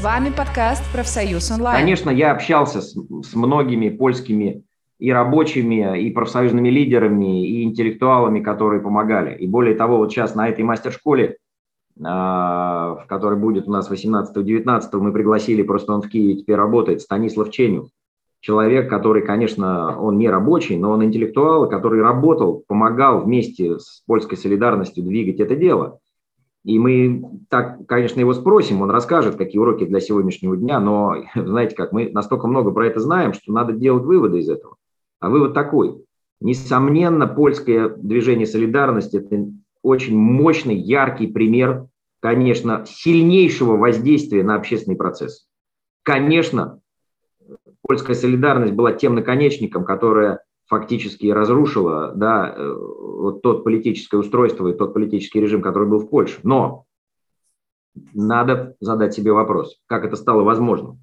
С вами подкаст «Профсоюз онлайн». Конечно, я общался с, с многими польскими и рабочими, и профсоюзными лидерами, и интеллектуалами, которые помогали. И более того, вот сейчас на этой мастер-школе, а, в которой будет у нас 18-19, мы пригласили, просто он в Киеве теперь работает, Станислав Ченю. Человек, который, конечно, он не рабочий, но он интеллектуал, который работал, помогал вместе с польской солидарностью двигать это дело. И мы так, конечно, его спросим, он расскажет, какие уроки для сегодняшнего дня, но знаете как, мы настолько много про это знаем, что надо делать выводы из этого. А вывод такой. Несомненно, польское движение солидарности – это очень мощный, яркий пример, конечно, сильнейшего воздействия на общественный процесс. Конечно, польская солидарность была тем наконечником, которое фактически разрушило да, э, вот тот политическое устройство и тот политический режим, который был в Польше. Но надо задать себе вопрос, как это стало возможным.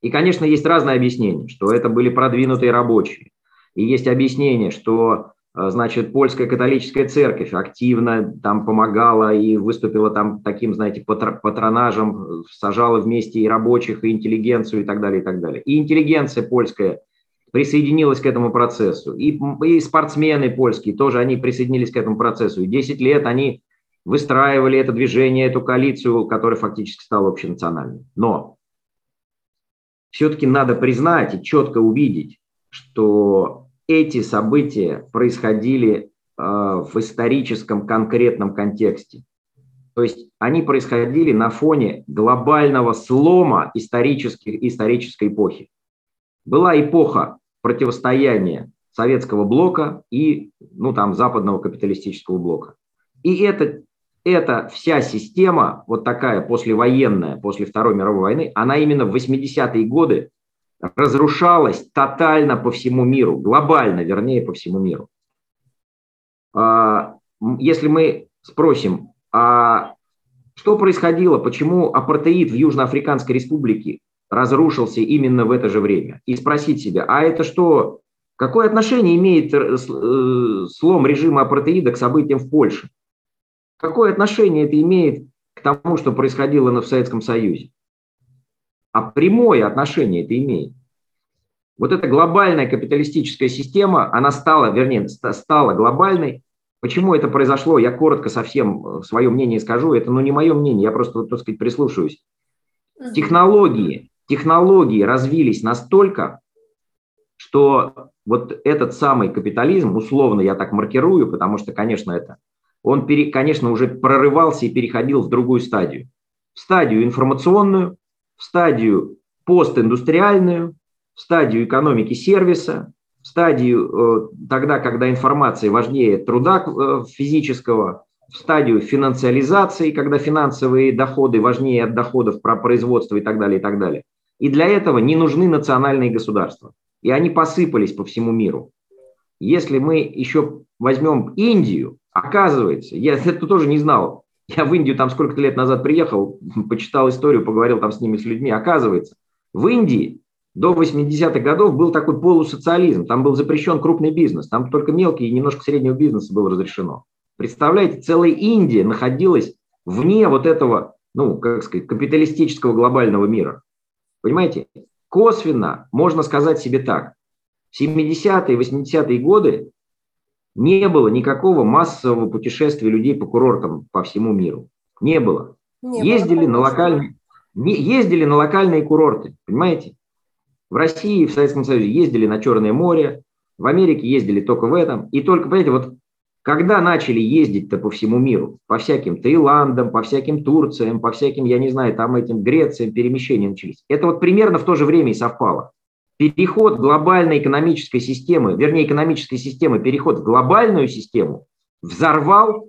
И, конечно, есть разные объяснения, что это были продвинутые рабочие, и есть объяснение, что э, значит, польская католическая церковь активно там помогала и выступила там таким, знаете, патронажем, сажала вместе и рабочих, и интеллигенцию и так далее, и так далее. И интеллигенция польская присоединилась к этому процессу, и, и спортсмены польские тоже, они присоединились к этому процессу, и 10 лет они выстраивали это движение, эту коалицию, которая фактически стала общенациональной. Но все-таки надо признать и четко увидеть, что эти события происходили э, в историческом конкретном контексте. То есть они происходили на фоне глобального слома исторических, исторической эпохи. Была эпоха противостояния советского блока и ну, там, западного капиталистического блока. И это, эта вся система, вот такая послевоенная, после Второй мировой войны, она именно в 80-е годы разрушалась тотально по всему миру, глобально, вернее, по всему миру. А, если мы спросим, а что происходило, почему апартеид в Южноафриканской республике разрушился именно в это же время, и спросить себя, а это что, какое отношение имеет э, э, слом режима апартеида к событиям в Польше? Какое отношение это имеет к тому, что происходило в Советском Союзе? а прямое отношение это имеет. Вот эта глобальная капиталистическая система, она стала, вернее, стала глобальной. Почему это произошло, я коротко совсем э, свое мнение скажу. Это ну, не мое мнение, я просто, так сказать, прислушиваюсь. Технологии, технологии развились настолько, что вот этот самый капитализм, условно я так маркирую, потому что, конечно, это, он, конечно, уже прорывался и переходил в другую стадию. В стадию информационную, в стадию постиндустриальную, в стадию экономики сервиса, в стадию э, тогда, когда информация важнее труда э, физического, в стадию финансиализации, когда финансовые доходы важнее от доходов про производство и так далее, и так далее. И для этого не нужны национальные государства. И они посыпались по всему миру. Если мы еще возьмем Индию, оказывается, я это тоже не знал, я в Индию там сколько-то лет назад приехал, почитал историю, поговорил там с ними, с людьми. Оказывается, в Индии до 80-х годов был такой полусоциализм. Там был запрещен крупный бизнес. Там только мелкий и немножко среднего бизнеса было разрешено. Представляете, целая Индия находилась вне вот этого, ну, как сказать, капиталистического глобального мира. Понимаете? Косвенно можно сказать себе так. В 70-е, 80-е годы не было никакого массового путешествия людей по курортам по всему миру. Не было. Не ездили, было, на локальные, ездили на локальные курорты, понимаете? В России, в Советском Союзе ездили на Черное море, в Америке ездили только в этом. И только, понимаете, вот когда начали ездить-то по всему миру, по всяким Таиландам, по всяким Турциям, по всяким, я не знаю, там этим Грециям, перемещения начались. Это вот примерно в то же время и совпало переход глобальной экономической системы, вернее, экономической системы, переход в глобальную систему взорвал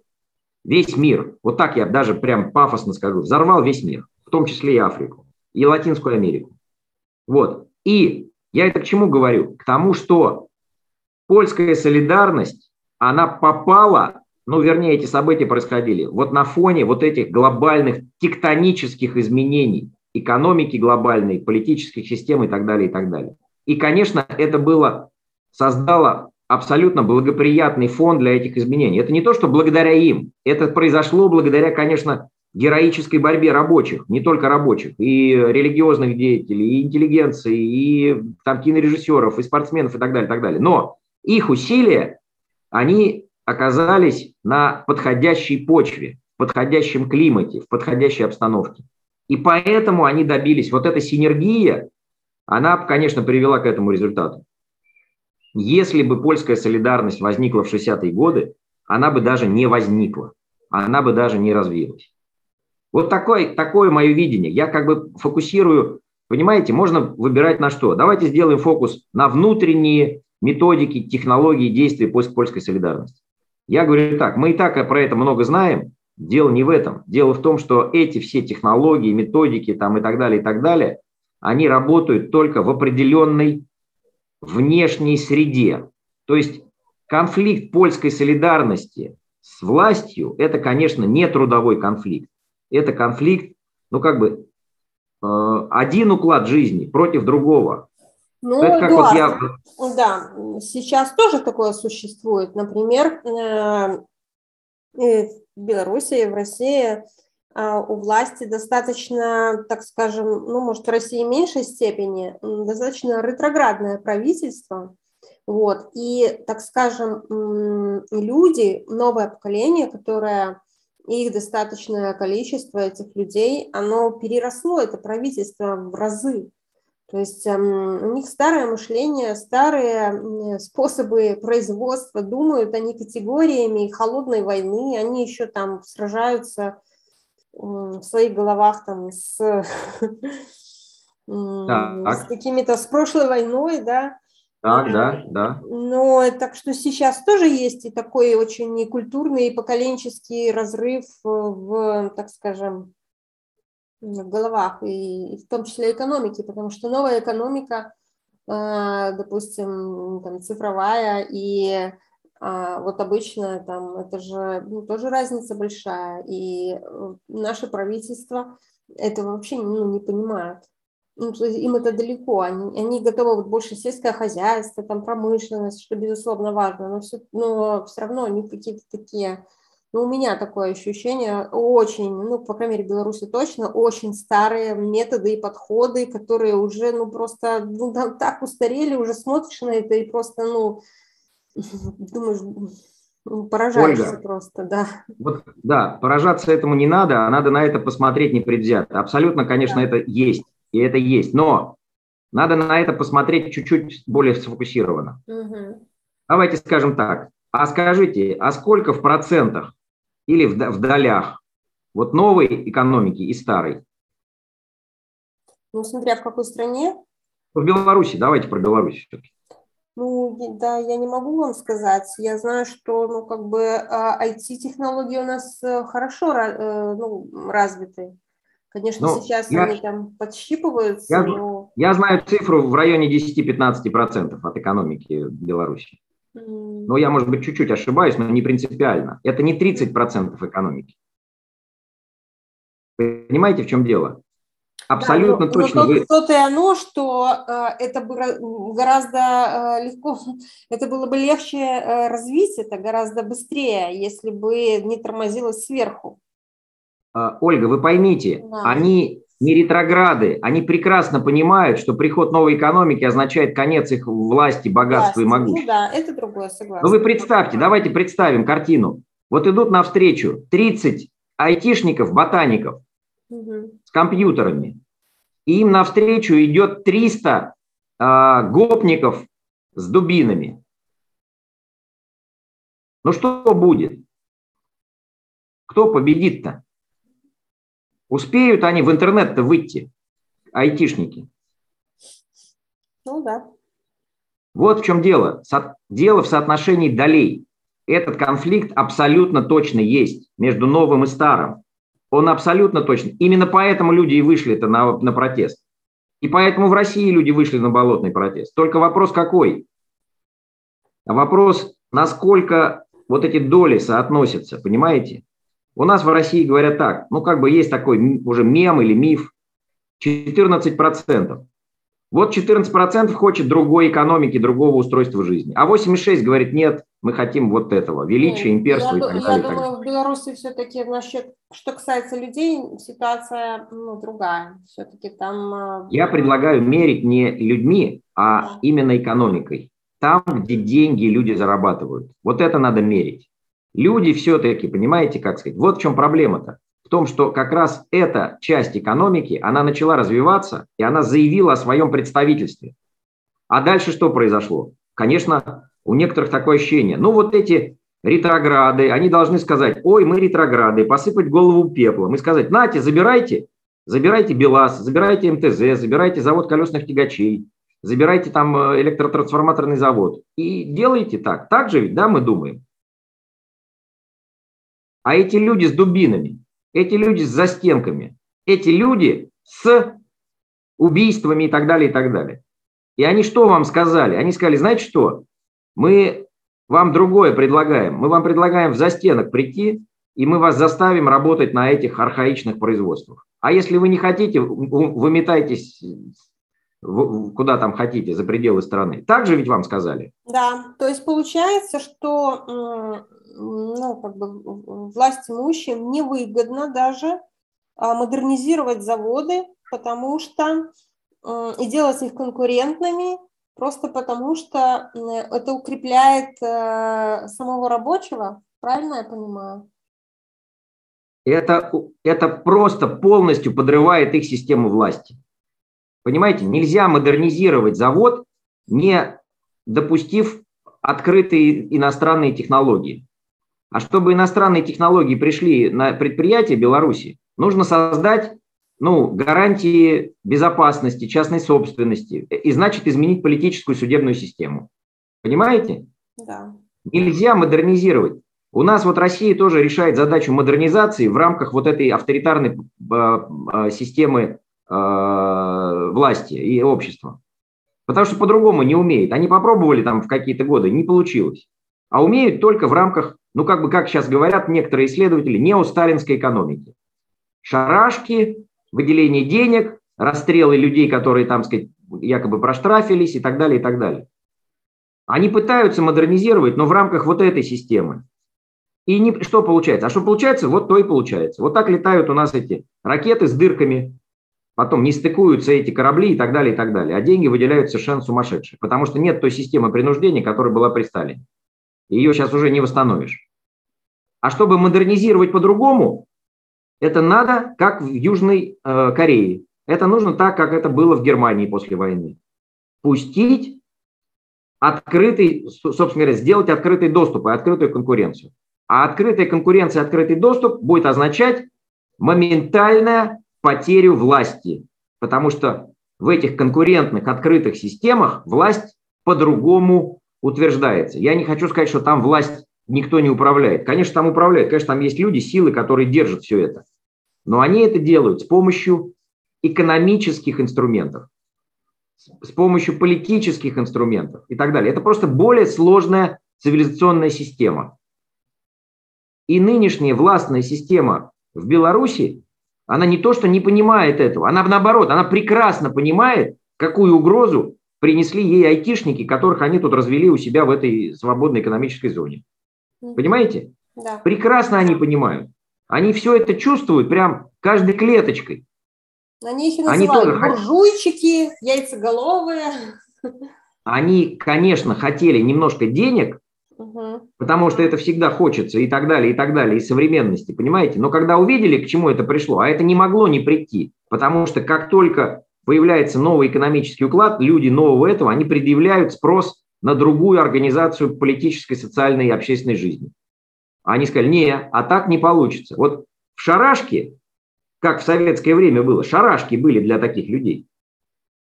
весь мир. Вот так я даже прям пафосно скажу. Взорвал весь мир, в том числе и Африку, и Латинскую Америку. Вот. И я это к чему говорю? К тому, что польская солидарность, она попала, ну, вернее, эти события происходили вот на фоне вот этих глобальных тектонических изменений экономики глобальной, политических систем и так далее, и так далее. И, конечно, это было, создало абсолютно благоприятный фон для этих изменений. Это не то, что благодаря им, это произошло благодаря, конечно, героической борьбе рабочих, не только рабочих, и религиозных деятелей, и интеллигенции, и там, кинорежиссеров, и спортсменов, и так далее, так далее. Но их усилия, они оказались на подходящей почве, в подходящем климате, в подходящей обстановке. И поэтому они добились, вот эта синергия, она, конечно, привела к этому результату. Если бы польская солидарность возникла в 60-е годы, она бы даже не возникла, она бы даже не развилась. Вот такое, такое мое видение. Я как бы фокусирую, понимаете, можно выбирать на что. Давайте сделаем фокус на внутренние методики, технологии действия польской солидарности. Я говорю так, мы и так про это много знаем, дело не в этом. Дело в том, что эти все технологии, методики там и так далее, и так далее, они работают только в определенной внешней среде. То есть конфликт польской солидарности с властью – это, конечно, не трудовой конфликт это конфликт, ну как бы э, один уклад жизни против другого. Ну, это как Эдуард, вот я... да, сейчас тоже такое существует. Например, э, в Беларуси, в России э, у власти достаточно, так скажем, ну, может, в России в меньшей степени, достаточно ретроградное правительство. Вот. И, так скажем, люди, новое поколение, которое их достаточное количество, этих людей, оно переросло это правительство в разы. То есть эм, у них старое мышление, старые способы производства, думают они категориями холодной войны, они еще там сражаются в своих головах там с, с какими-то, с прошлой войной, да, так, да, да. Но так что сейчас тоже есть и такой очень и культурный, и поколенческий разрыв в, так скажем, в головах, и, в том числе экономики, потому что новая экономика, а, допустим, там, цифровая, и а, вот обычно там это же ну, тоже разница большая, и э, наше правительство этого вообще ну, не понимает. Ну, им это далеко, они, они готовы вот больше сельское хозяйство, там промышленность, что безусловно важно, но все, но все равно они какие-то такие, ну, у меня такое ощущение, очень, ну, по крайней мере, в Беларуси точно, очень старые методы и подходы, которые уже, ну, просто, ну, так устарели, уже смотришь на это и просто, ну, думаешь, ну, поражаешься Ольга, просто, да. Вот, да, поражаться этому не надо, а надо на это посмотреть непредвзято. Абсолютно, конечно, да. это есть и это есть. Но надо на это посмотреть чуть-чуть более сфокусированно. Угу. Давайте скажем так. А скажите, а сколько в процентах или в, в долях вот новой экономики и старой? Ну, смотря в какой стране. В Беларуси, давайте про Беларусь все-таки. Ну, да, я не могу вам сказать. Я знаю, что, ну, как бы IT-технологии а, у нас э, хорошо э, ну, развиты. Конечно, ну, сейчас я, они там подщипываются. Я, но... я знаю цифру в районе 10-15% от экономики Беларуси. Но я, может быть, чуть-чуть ошибаюсь, но не принципиально. Это не 30% экономики. Понимаете, в чем дело? Абсолютно да, но, точно. Но вы... то-то и оно, что э, это бы гораздо э, легко, это было бы легче э, развить это гораздо быстрее, если бы не тормозилось сверху. А, Ольга, вы поймите, да. они не ретрограды, они прекрасно понимают, что приход новой экономики означает конец их власти, богатства власти. и могущества. Ну да, это другое, согласен. Но вы представьте, давайте представим картину. Вот идут навстречу 30 айтишников, ботаников угу. с компьютерами, и им навстречу идет 300 э, гопников с дубинами. Ну что будет? Кто победит-то? Успеют они в интернет-то выйти, айтишники? Ну да. Вот в чем дело. Дело в соотношении долей. Этот конфликт абсолютно точно есть между новым и старым. Он абсолютно точно. Именно поэтому люди и вышли это на, на протест. И поэтому в России люди вышли на болотный протест. Только вопрос какой? Вопрос, насколько вот эти доли соотносятся, понимаете? У нас в России говорят так, ну как бы есть такой уже мем или миф, 14%. Вот 14% хочет другой экономики, другого устройства жизни. А 86 говорит, нет, мы хотим вот этого, величия, имперства я, и так я далее. думаю, в Беларуси все-таки, насчет, что касается людей, ситуация ну, другая. Все-таки там... Э, я предлагаю мерить не людьми, а именно экономикой. Там, где деньги люди зарабатывают. Вот это надо мерить. Люди все-таки, понимаете, как сказать, вот в чем проблема-то. В том, что как раз эта часть экономики, она начала развиваться, и она заявила о своем представительстве. А дальше что произошло? Конечно, у некоторых такое ощущение. Ну вот эти ретрограды, они должны сказать, ой, мы ретрограды, посыпать голову пеплом и сказать, нате, забирайте, забирайте БелАЗ, забирайте МТЗ, забирайте завод колесных тягачей, забирайте там э, электротрансформаторный завод и делайте так. Так же ведь, да, мы думаем. А эти люди с дубинами, эти люди с застенками, эти люди с убийствами и так далее, и так далее. И они что вам сказали? Они сказали, знаете что, мы вам другое предлагаем. Мы вам предлагаем в застенок прийти, и мы вас заставим работать на этих архаичных производствах. А если вы не хотите, выметайтесь куда там хотите, за пределы страны. Так же ведь вам сказали? Да, то есть получается, что ну, как бы власть имущим невыгодно даже а, модернизировать заводы, потому что и делать их конкурентными, просто потому что это укрепляет э, самого рабочего, правильно я понимаю? Это, это просто полностью подрывает их систему власти. Понимаете, нельзя модернизировать завод, не допустив открытые иностранные технологии. А чтобы иностранные технологии пришли на предприятие Беларуси, нужно создать ну, гарантии безопасности, частной собственности, и значит изменить политическую судебную систему. Понимаете? Да. Нельзя модернизировать. У нас вот Россия тоже решает задачу модернизации в рамках вот этой авторитарной э, э, системы э, власти и общества. Потому что по-другому не умеет. Они попробовали там в какие-то годы, не получилось. А умеют только в рамках, ну как бы, как сейчас говорят некоторые исследователи, неосталинской экономики. Шарашки, выделение денег, расстрелы людей, которые там, сказать, якобы проштрафились и так далее, и так далее. Они пытаются модернизировать, но в рамках вот этой системы. И не, что получается? А что получается, вот то и получается. Вот так летают у нас эти ракеты с дырками, потом не стыкуются эти корабли и так далее, и так далее. А деньги выделяют совершенно сумасшедшие, потому что нет той системы принуждения, которая была при Сталине. Ее сейчас уже не восстановишь. А чтобы модернизировать по-другому, это надо, как в Южной э, Корее. Это нужно так, как это было в Германии после войны. Пустить открытый, собственно говоря, сделать открытый доступ и открытую конкуренцию. А открытая конкуренция, открытый доступ будет означать моментальную потерю власти, потому что в этих конкурентных открытых системах власть по-другому утверждается. Я не хочу сказать, что там власть никто не управляет. Конечно, там управляют, конечно, там есть люди, силы, которые держат все это. Но они это делают с помощью экономических инструментов, с помощью политических инструментов и так далее. Это просто более сложная цивилизационная система. И нынешняя властная система в Беларуси, она не то, что не понимает этого, она наоборот, она прекрасно понимает, какую угрозу принесли ей айтишники, которых они тут развели у себя в этой свободной экономической зоне. Понимаете? Да. Прекрасно они понимают. Они все это чувствуют прям каждой клеточкой. Они их и называют они буржуйчики, яйцеголовые. Они, конечно, хотели немножко денег, угу. потому что это всегда хочется и так далее, и так далее, и современности, понимаете? Но когда увидели, к чему это пришло, а это не могло не прийти, потому что как только появляется новый экономический уклад, люди нового этого, они предъявляют спрос на другую организацию политической, социальной и общественной жизни. Они сказали, не, а так не получится. Вот в шарашке, как в советское время было, шарашки были для таких людей.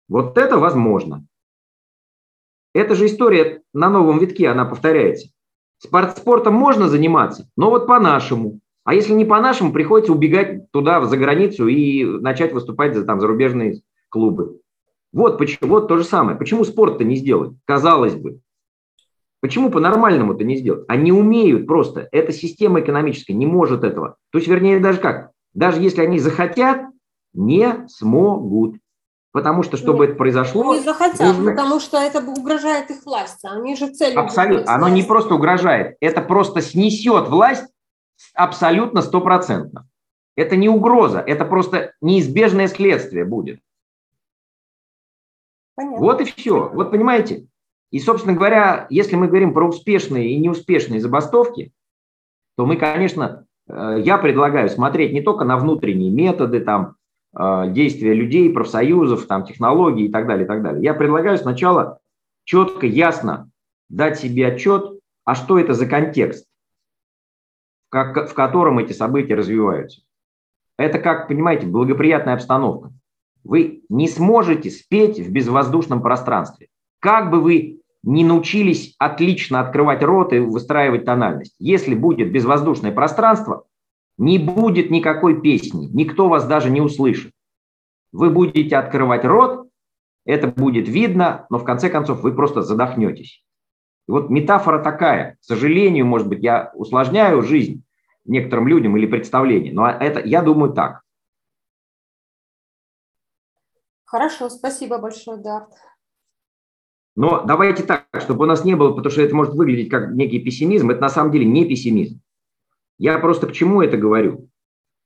Вот это возможно. Эта же история на новом витке, она повторяется. Спортом можно заниматься, но вот по-нашему. А если не по-нашему, приходится убегать туда, за границу и начать выступать за там, зарубежные клубы. Вот, почему, вот то же самое. Почему спорт-то не сделать? Казалось бы. Почему по-нормальному это не сделать? Они умеют просто. Эта система экономическая не может этого. То есть, вернее, даже как? Даже если они захотят, не смогут. Потому что, чтобы Нет, это произошло... Не захотят, нужно... потому что это угрожает их власти. Они же целью... Абсолютно. Оно не просто угрожает, это просто снесет власть абсолютно стопроцентно. Это не угроза, это просто неизбежное следствие будет. Понятно. Вот и все. Вот понимаете? И, собственно говоря, если мы говорим про успешные и неуспешные забастовки, то мы, конечно, э, я предлагаю смотреть не только на внутренние методы, там, э, действия людей, профсоюзов, там, технологий и так далее, и так далее. Я предлагаю сначала четко, ясно дать себе отчет, а что это за контекст, в котором эти события развиваются. Это, как понимаете, благоприятная обстановка. Вы не сможете спеть в безвоздушном пространстве. Как бы вы не научились отлично открывать рот и выстраивать тональность. Если будет безвоздушное пространство, не будет никакой песни, никто вас даже не услышит. Вы будете открывать рот, это будет видно, но в конце концов вы просто задохнетесь. И вот метафора такая. К сожалению, может быть, я усложняю жизнь некоторым людям или представление, но это, я думаю, так. Хорошо, спасибо большое, Дарт. Но давайте так, чтобы у нас не было, потому что это может выглядеть как некий пессимизм, это на самом деле не пессимизм. Я просто к чему это говорю?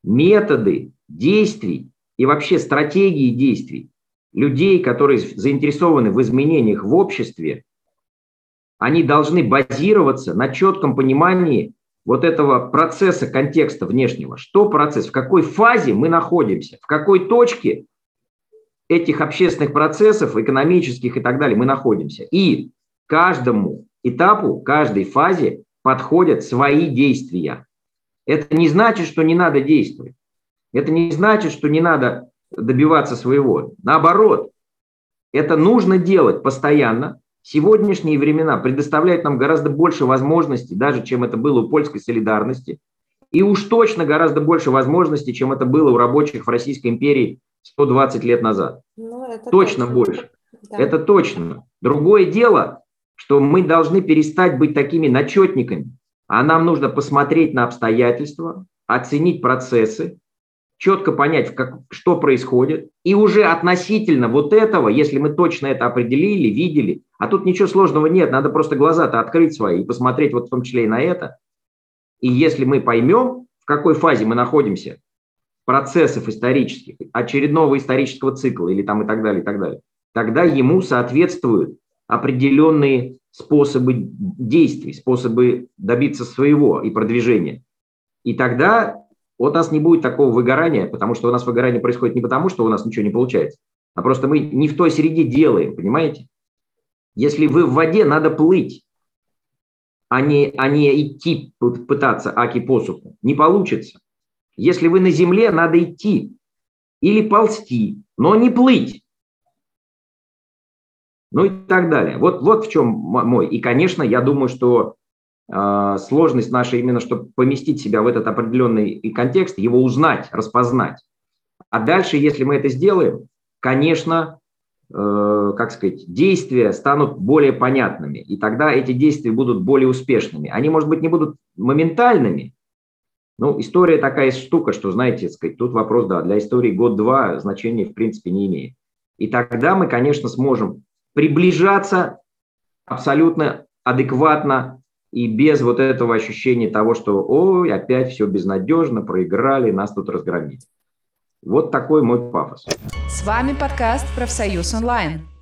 Методы действий и вообще стратегии действий людей, которые заинтересованы в изменениях в обществе, они должны базироваться на четком понимании вот этого процесса контекста внешнего. Что процесс, в какой фазе мы находимся, в какой точке этих общественных процессов, экономических и так далее, мы находимся. И каждому этапу, каждой фазе подходят свои действия. Это не значит, что не надо действовать. Это не значит, что не надо добиваться своего. Наоборот, это нужно делать постоянно. Сегодняшние времена предоставляют нам гораздо больше возможностей, даже чем это было у польской солидарности. И уж точно гораздо больше возможностей, чем это было у рабочих в Российской империи 120 лет назад. Ну, это точно, точно больше. Да. Это точно. Другое дело, что мы должны перестать быть такими начетниками, а нам нужно посмотреть на обстоятельства, оценить процессы, четко понять, как, что происходит, и уже относительно вот этого, если мы точно это определили, видели, а тут ничего сложного нет, надо просто глаза-то открыть свои и посмотреть вот в том числе и на это. И если мы поймем, в какой фазе мы находимся, процессов исторических, очередного исторического цикла или там и так далее, и так далее, тогда ему соответствуют определенные способы действий, способы добиться своего и продвижения. И тогда у нас не будет такого выгорания, потому что у нас выгорание происходит не потому, что у нас ничего не получается, а просто мы не в той среде делаем, понимаете? Если вы в воде, надо плыть, а не, а не идти пытаться аки посуху. Не получится. Если вы на земле, надо идти или ползти, но не плыть. Ну и так далее. Вот, вот в чем мой. И, конечно, я думаю, что э, сложность наша именно, чтобы поместить себя в этот определенный контекст, его узнать, распознать. А дальше, если мы это сделаем, конечно, э, как сказать, действия станут более понятными. И тогда эти действия будут более успешными. Они, может быть, не будут моментальными, ну, история такая штука, что, знаете, сказать, тут вопрос, да, для истории год-два значения в принципе не имеет. И тогда мы, конечно, сможем приближаться абсолютно адекватно и без вот этого ощущения того, что ой, опять все безнадежно, проиграли, нас тут разгромили. Вот такой мой пафос. С вами подкаст «Профсоюз онлайн».